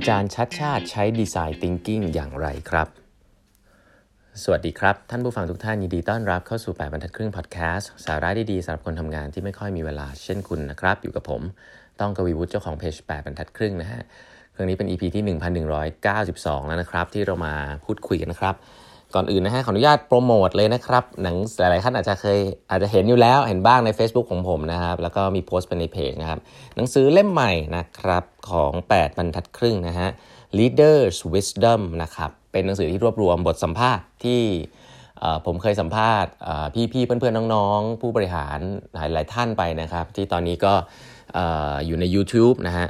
อาจารย์ชัดชาติใช้ดีไซน์ Thinking อย่างไรครับ สวัสดีครับ ท่านผู้ฟังทุกท่านยินดีต้อนรับเข้าสู่ 8บรรทัดครึ่งพอดแคสต์สาระดีๆสำหรับคนทำงานที่ไม่ค่อยมีเวลาเช่นคุณนะครับ อยู่กับผม ต้องกวีวุฒิเจ้าของเพจ8บรรทัดครึ่งนะฮะครั้งนี้เป็น EP ที่ 1192 แล้วนะครับ ที่เรามาพูดคุยกันนะครับ ก่อนอื่นนะฮะขออนุญาตโปรโมทเลยนะครับ หนังหลายๆท่านอาจจะเคยอาจจะเห็นอยู่แล้วเห็นบ้างใน Facebook ของผมนะครับ แล้วก็มีโพสต์ไปในเพจนะครับ หนังสือเล่มใหม่นะครับของ 8 บรรทัดครึ่งนะฮะ Leaders Wisdom นะครับเป็นหนังสือที่รวบรวมบทสัมภาษณ์ที่ผมเคยสัมภาษณ์พี่ๆเพื่อนๆน้องๆ ผู้บริหารหลายๆท่านไปนะครับ ที่ตอนนี้ก็ อยู่ใน YouTube นะฮะ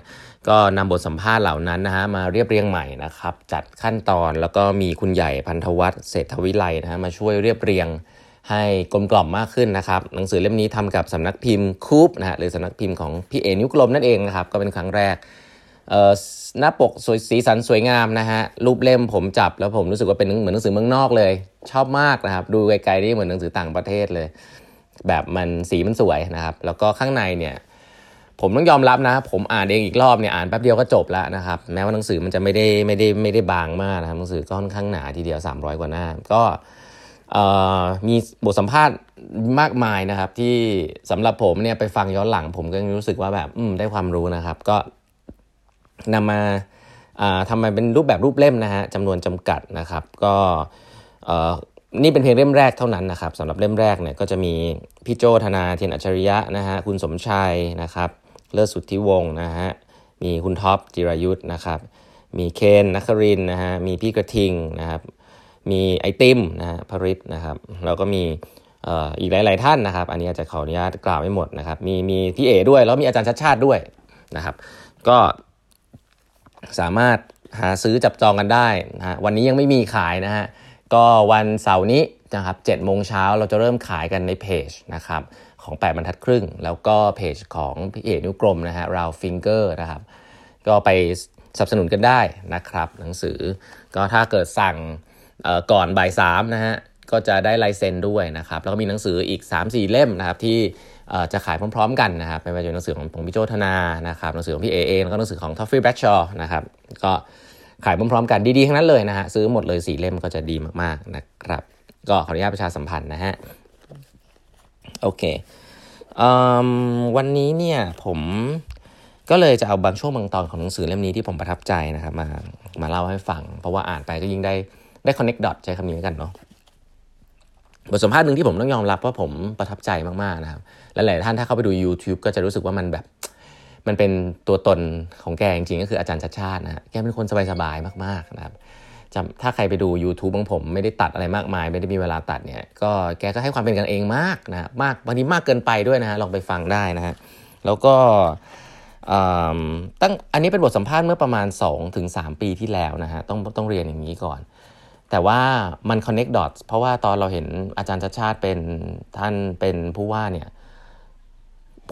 ก็นำบทสัมภาษณ์เหล่านั้นนะฮะมาเรียบเรียงใหม่นะครับ จัดขั้นตอนแล้วก็มีคุณใหญ่พันธวัฒน์เศรษฐวิไลนะฮะมาช่วยเรียบเรียงให้กลมกล่อมมากขึ้นนะครับ หนังสือเล่มนี้ทำกับสำนักพิมพ์คูปนะฮะหรือสำนักพิมพ์ของพี่เอนิ้วกลมนั่นเองนะครับ ก็เป็นครั้งแรกหน้าปกสวยสีสันสวยงามนะฮะรูปเล่มผมจับแล้วผมรู้สึกว่าเป็นเหมือนหนังสือเมืองนอกเลย ชอบมากนะครับ ดูไกลๆนี่เหมือนหนังสือต่างประเทศเลย แบบมันสีมันสวยนะครับ แล้วก็ข้างในเนี่ย ผมต้องยอมรับนะ ผมอ่านเองอีกรอบเนี่ยอ่านแป๊บเดียวก็จบแล้วนะครับ แม้ว่าหนังสือมันจะไม่ได้ไม่ได้ไม่ได้บางมากนะครับหนังสือก็ค่อนข้างหนาทีเดียว 300 กว่าหน้า ก็มีบทสัมภาษณ์มากมายนะครับ ที่สำหรับผมเนี่ยไปฟังย้อนหลัง ผมก็รู้สึกว่าแบบได้ความรู้นะครับ ก็นำมาทำมาเป็นรูปแบบรูปเล่มนะฮะจำนวนจำกัดนะครับ ก็นี่เป็นเพียงเล่มแรกเท่านั้นนะครับสำหรับเล่มแรกเนี่ยก็จะมีพี่โจธนาเทียนอัจฉริยะนะฮะคุณสมชัยนะครับ เลิศสุทธิวงศ์นะฮะ มีคุณท็อปจิรายุทธ์นะครับ มีเคนนครินทร์นะฮะ มีพี่กระทิงนะครับ มีไอติมนะฮะพริษฐ์นะครับ แล้วก็มีอีกหลาย ๆ ท่านนะครับ อันนี้อาจจะขออนุญาตกล่าวไม่หมดนะครับ มีมีพี่เอ๋ด้วย แล้วมีอาจารย์ชัชชาติด้วยนะครับ ก็สามารถหาซื้อจับจองกันได้นะฮะ วันนี้ยังไม่มีขายนะฮะ ก็วันเสาร์นี้นะครับ7โมงเช้าเราจะเริ่มขายกันในเพจนะครับ ของ 8 บรรทัดครึ่ง แล้วก็เพจของพี่เอ๋นิ้วกลมนะฮะ Roundfinger นะครับ ก็ไปสนับสนุนกันได้นะครับ หนังสือ ก็ถ้าเกิดสั่งก่อนบ่ายสามนะฮะก็จะได้ลายเซ็นด้วยนะครับ แล้วก็มีหนังสืออีก 3-4 เล่มนะครับที่จะขายพร้อมๆกันนะครับไม่ว่าจะเป็นหนังสือของผมพี่โจ้ธนานะครับหนังสือของพี่เอ๋เองแล้วก็หนังสือของท้อฟฟี่แบรดชอว์นะครับก็ขายพร้อมๆกันดีๆทั้งนั้นเลยนะฮะซื้อหมดเลย 4 เล่มก็จะดีมากๆนะครับ ก็ขออนุญาตประชาสัมพันธ์นะฮะ โอเควันนี้เนี่ยผมก็เลยจะเอาบางช่วงบางตอนของหนังสือเล่มนี้ที่ผมประทับใจนะครับมามาเล่าให้ฟัง เพราะว่าอ่านไปก็ยิ่งได้ได้ connect dot ใช้คำนี้กันเนาะบทสัมภาษณ์หนึ่งที่ผมต้องยอมรับว่าผมประทับใจมากๆนะครับและหลายท่านถ้าเข้าไปดู YouTube ก็จะรู้สึกว่ามันแบบมันเป็นตัวตนของแกจริงๆก็คืออาจารย์ชัดชาตินะฮะแกเป็นคนสบายๆมากๆนะครับ จะถ้าใครไปดู YouTube ของผมไม่ได้ตัดอะไรมากมาย ไม่ได้มีเวลาตัดเนี่ยก็แกก็ให้ความเป็นกันเองมากนะมากบางทีมากเกินไปด้วยนะฮะลองไปฟังได้นะฮะแล้วก็ตั้งอันนี้เป็นบทสัมภาษณ์เมื่อประมาณ 2-3 ปีที่แล้วนะฮะต้องต้องเรียนอย่างนี้ก่อน แต่ว่ามัน connect dots เพราะว่าตอนเราเห็นอาจารย์ชาติชาติเป็นท่านเป็นผู้ว่าเนี่ย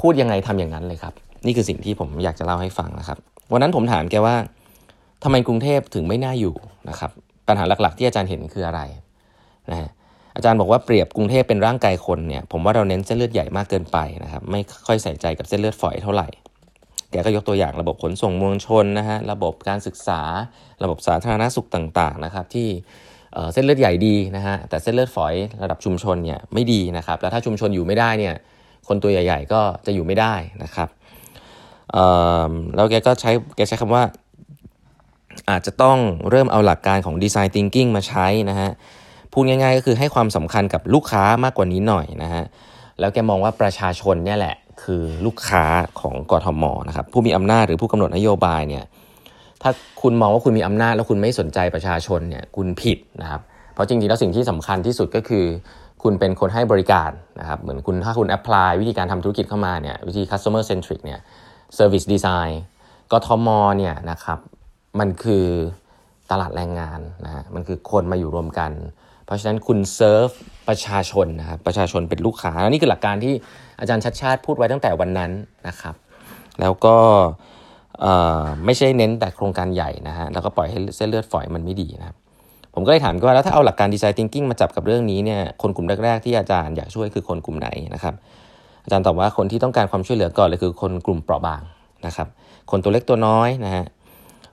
พูดยังไงทำอย่างนั้นเลยครับ นี่คือสิ่งที่ผมอยากจะเล่าให้ฟังนะครับ วันนั้นผมถามแกว่า ทำไมกรุงเทพถึงไม่น่าอยู่นะครับ ปัญหาหลัก ๆ ที่อาจารย์เห็นคืออะไรนะอาจารย์บอกว่าเปรียบกรุงเทพเป็นร่างกายคนเนี่ยผมว่าเราเน้นเส้นเลือดใหญ่มากเกินไปนะครับไม่ค่อยใส่ใจกับเส้นเลือดฝอยเท่าไหร่แกก็ยกตัวอย่างระบบขนส่งมวลชนนะฮะระบบการศึกษา ระบบสาธารณสุขต่างๆนะครับที่เส้นเลือดใหญ่ดีนะฮะแต่เส้นเลือดฝอยระดับชุมชนเนี่ยไม่ดีนะครับแล้วถ้าชุมชนอยู่ไม่ได้เนี่ยคนตัวใหญ่ ๆ ก็จะอยู่ไม่ได้นะครับแล้วแกก็ใช้แกใช้คำว่า อาจจะต้องเริ่มเอาหลักการของ Design Thinking มาใช้นะฮะพูดง่ายๆก็คือให้ความสำคัญกับลูกค้ามากกว่านี้หน่อยนะฮะแล้วแกมองว่าประชาชนเนี่ยแหละคือลูกค้าของกทมนะครับผู้มีอำนาจหรือผู้กำหนดนโยบายเนี่ยถ้าคุณมองว่าคุณมีอำนาจแล้วคุณไม่สนใจประชาชนเนี่ยคุณผิดนะครับเพราะจริงๆแล้วสิ่งที่สำคัญที่สุดก็คือ คุณเป็นคนให้บริการนะครับเหมือนคุณถ้าคุณแอพพลายวิธีการทำธุรกิจเข้ามาเนี่ยวิธี customer centric เนี่ย service design กทมเนี่ยนะครับ มันคือตลาดแรงงานนะฮะมันคือคนมาอยู่รวมกัน เพราะฉะนั้นคุณเซิร์ฟประชาชนนะครับประชาชนเป็นลูกค้านี่คือหลักการที่อาจารย์ชัดชาติพูดไว้ตั้งแต่วันนั้นนะครับ แล้วก็ไม่ใช่เน้นแต่โครงการใหญ่นะฮะแล้วก็ปล่อยให้เส้นเลือดฝอยมันไม่ดีนะครับผมก็เลยถามว่าแล้วถ้าเอาหลักการดีไซน์ทิงกิ้งมาจับกับเรื่องนี้เนี่ยคนกลุ่มแรก ๆ ที่อาจารย์อยากช่วยคือคนกลุ่มไหนนะครับอาจารย์ตอบว่าคนที่ต้องการความช่วยเหลือก่อนเลยคือคนกลุ่มเปราะบางนะครับ คนตัวเล็กตัวน้อยนะฮะ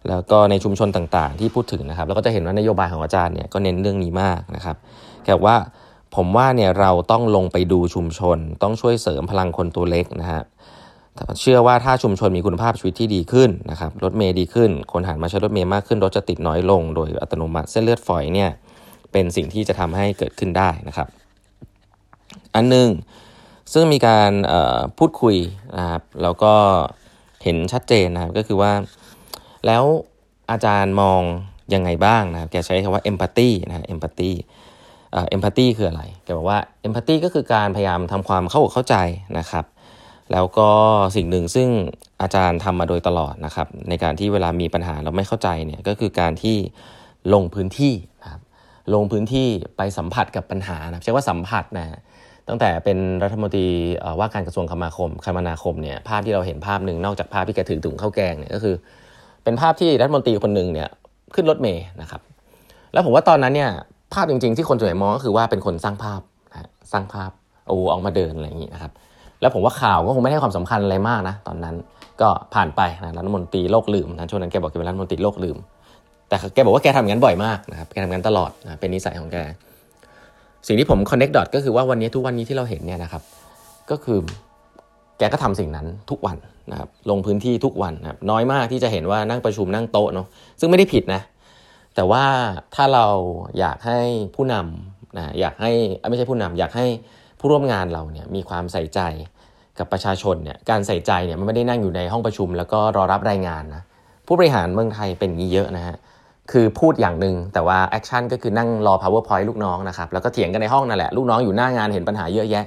แล้วก็ในชุมชนต่างๆ ที่พูดถึงนะครับแล้วก็จะเห็นว่านโยบายของอาจารย์เนี่ยก็เน้นเรื่องนี้มากนะครับแกว่าผมว่าเนี่ยเราต้องลงไปดูชุมชน ต้องช่วยเสริมพลังคนตัวเล็กนะฮะเชื่อว่าถ้าชุมชนมีคุณภาพชีวิตที่ดีขึ้นนะครับรถเมย์ดีขึ้น คนหันมาใช้รถเมย์มากขึ้นรถจะติดน้อยลง โดยอัตโนมัติเส้นเลือดฝอยเนี่ยเป็นสิ่งที่จะทำให้เกิดขึ้นได้นะครับ อันหนึ่งซึ่งมีการพูดคุยนะครับแล้วก็เห็นชัดเจนนะครับก็คือว่า แล้วอาจารย์มองยังไงบ้างนะครับ แกใช้คำว่า empathy นะ empathy เอ็มพัตตีคืออะไร แกบอกว่าเอ็มพัตตีก็คือการพยายามทำความเข้าอกเข้าใจนะครับ แล้วก็สิ่งหนึ่งซึ่งอาจารย์ทำมาโดยตลอดนะครับ ในการที่เวลามีปัญหาเราไม่เข้าใจเนี่ยก็คือการที่ลงพื้นที่นะครับลงพื้นที่ไปสัมผัสกับปัญหานะใช้ว่าสัมผัสนะตั้งแต่เป็นรัฐมนตรีว่าการกระทรวงคมนาคมคมนาคมเนี่ยภาพที่เราเห็นภาพหนึ่งนอกจากภาพที่แกถือถุงข้าวแกงเนี่ยก็คือ เป็นภาพที่รัฐมนตรีคนหนึ่งเนี่ยขึ้นรถเมย์นะครับ แล้วผมว่าตอนนั้นเนี่ยภาพจริง ๆ ที่คนส่วนใหญ่มองก็คือว่าเป็นคนสร้างภาพนะสร้างภาพโอ้ออกมาเดินอะไรอย่างนี้นะครับ แล้วผมว่าข่าวก็คงไม่ให้ความสำคัญอะไรมากนะตอนนั้นก็ผ่านไปนะรัฐมนตรีโลกลืมนะช่วงนั้นแกบอกแกเป็นรัฐมนตรีโลกลืม แต่แกบอกว่าแกทำอย่างนั้นบ่อยมากนะครับแกทำงานตลอดนะเป็นนิสัยของแกสิ่งที่ผม connect dot ก็คือว่าวันนี้ทุกวันนี้ที่เราเห็นเนี่ยนะครับ ก็คือ แกก็ทำสิ่งนั้นทุกวันนะครับลงพื้นที่ทุกวันนะครับน้อยมากที่จะเห็นว่านั่งประชุมนั่งโต๊ะเนาะซึ่งไม่ได้ผิดนะ แต่ว่าถ้าเราอยากให้ผู้นำนะอยากให้ไม่ใช่ผู้นำอยากให้ผู้ร่วมงานเราเนี่ยมีความใส่ใจกับประชาชนเนี่ยการใส่ใจเนี่ยมันไม่ได้นั่งอยู่ในห้องประชุม แล้วก็รอรับรายงานนะผู้บริหารเมืองไทยเป็นงี้เยอะนะฮะคือพูดอย่างหนึ่งแต่ว่า action ก็คือนั่งรอ powerpoint ลูกน้องนะครับแล้วก็เถียงกันในห้องนั่นแหละลูกน้องอยู่หน้างานเห็นปัญหาเยอะแยะ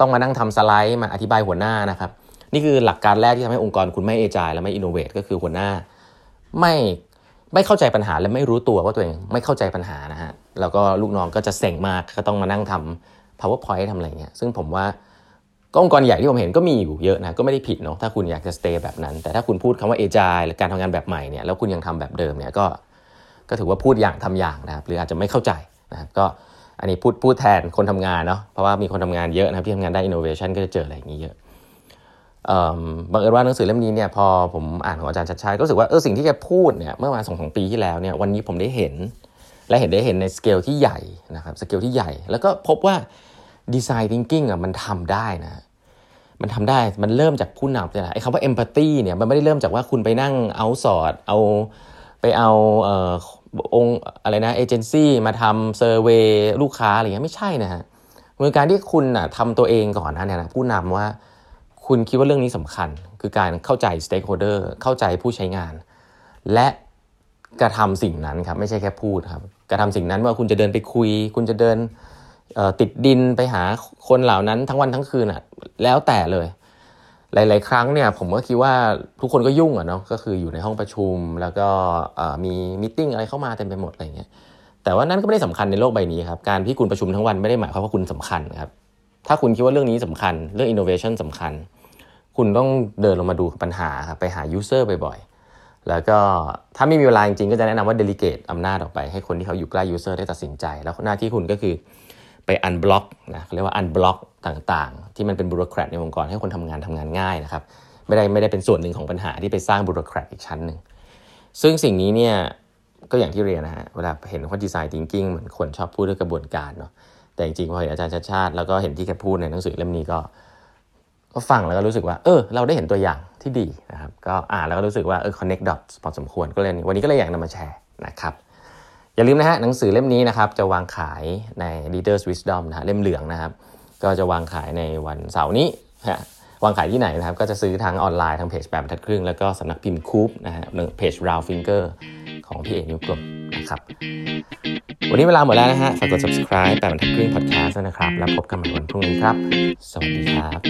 ต้องมานั่งทำสไลด์มาอธิบายหัวหน้านะครับ นี่คือหลักการแรกที่ทำให้องค์กรคุณไม่ agile และไม่ innovate ก็คือหัวหน้า ไม่ไม่เข้าใจปัญหาและไม่รู้ตัวว่าตัวเองไม่เข้าใจปัญหานะฮะแล้วก็ลูกน้องก็จะเซ็งมากก็ต้องมานั่งทำ powerpoint ทำอะไรเงี้ยซึ่งผมว่าก็องค์กรใหญ่ที่ผมเห็นก็มีอยู่เยอะนะก็ไม่ได้ผิดเนาะถ้าคุณอยากจะ stay แบบนั้น แต่ถ้าคุณพูดคำว่า agile หรือการทำงานแบบใหม่เนี่ยแล้วคุณยังทำแบบเดิมเนี่ยก็ก็ถือว่าพูดอย่างทำอย่างนะครับหรืออาจจะไม่เข้าใจนะครับก็ อันนี้พูดพูดแทนคนทำงานเนาะเพราะว่ามีคนทำงานเยอะนะครับที่ทำงานได้ innovation ก็จะเจออะไรอย่างนี้เยอะบังเอิญว่าหนังสือเล่มนี้เนี่ยพอผมอ่านของอาจารย์ชัชชาติก็รู้สึกว่าเออสิ่งที่แกพูดเนี่ยเมื่อมาสองสองปีที่แล้วเนี่ยวันนี้ผมได้เห็น และเห็นได้เห็นในสเกลที่ใหญ่นะครับสเกลที่ใหญ่ แล้วก็พบว่า design thinking อะมันทำได้นะมันทำได้มันเริ่มจากผู้นำเลยนะไอ้คำว่า empathy เนี่ยมันไม่ได้เริ่มจากว่าคุณไปนั่งเอาสอดเอาไปเอาเองค์อะไรนะเอเจนซี่มาทำเซอร์เวยลูกค้าอะไรเงี้ยไม่ใช่นะฮะมือการที่คุณอะทำตัวเองก่อนนะเนี่ยนะผู้นำว่าคุณคิดว่าเรื่องนี้สำคัญ คือการเข้าใจ stakeholder เข้าใจผู้ใช้งาน และกระทำสิ่งนั้นครับไม่ใช่แค่พูดครับกระทำสิ่งนั้นว่าคุณจะเดินไปคุย คุณจะเดินติดดินไปหาคนเหล่านั้นทั้งวันทั้งคืนอะแล้วแต่เลย หลาย ๆ ครั้งเนี่ยผมก็คิดว่าทุกคนก็ยุ่งอะเนาะก็คืออยู่ในห้องประชุม แล้วก็มีมิ팅อะไรเข้ามาเต็มไปหมดอะไรเงี้ยแต่ว่านั่นก็ไม่ได้สำคัญในโลกใบนี้ครับการที่คุณประชุมทั้งวันไม่ได้หมายความว่าคุณสำคัญครับถ้าคุณคิดว่าเรื่องนี้สำคัญเรื่อง innovation สำคัญ คุณต้องเดินลงมาดูปัญหาครับไปหา user บ่อยๆ แล้วก็ถ้าไม่มีเวลาจริงๆ ก็จะแนะนำว่า delegate อำนาจออกไปให้คนที่เขาอยู่ใกล้ user ได้ตัดสินใจ แล้วหน้าที่คุณก็คือ ไป unblock นะเรียกว่า unblock ต่างๆ ที่มันเป็นบุโรแครตในองค์กรให้คนทำงานทำงานง่ายนะครับไม่ได้ไม่ได้เป็นส่วนหนึ่งของปัญหาที่ไปสร้างบุโรแครตอีกชั้นหนึ่งซึ่งสิ่งนี้เนี่ยก็อย่างที่เรียนนะฮะเวลาเห็นว่าดีไซน์ thinking เหมือนคนชอบพูดเรื่องกระบวนการเนาะแต่จริงๆพอเห็นอาจารย์ชาติชาติแล้วก็เห็นที่แกพูดในหนังสือเล่มนี้ก็ ก็ฟังแล้วก็รู้สึกว่า เออ เราได้เห็นตัวอย่างที่ดีนะครับ ก็อ่านแล้วก็รู้สึกว่าเออ connect dots พอสมควรก็เลยวันนี้ก็เลยอยากนำมาแชร์นะครับ อย่าลืมนะฮะหนังสือเล่มนี้นะครับจะวางขายใน Leaders Wisdom นะฮะเล่มเหลืองนะครับก็จะวางขายในวันเสาร์นี้ฮะวางขายที่ไหนนะครับก็จะซื้อทางออนไลน์ทางเพจแบบทัดครึ่ง แล้วก็สำนักพิมพ์คูปนะฮะเพจ Round Finger ของพี่เอกนิ้วกลมนะครับวันนี้เวลาหมดแล้วนะฮะฝากกด subscribe แปดบรรทัดครึ่ง podcast นะครับ แล้วพบกันใหม่วันพรุ่งนี้ครับ สวัสดีครับ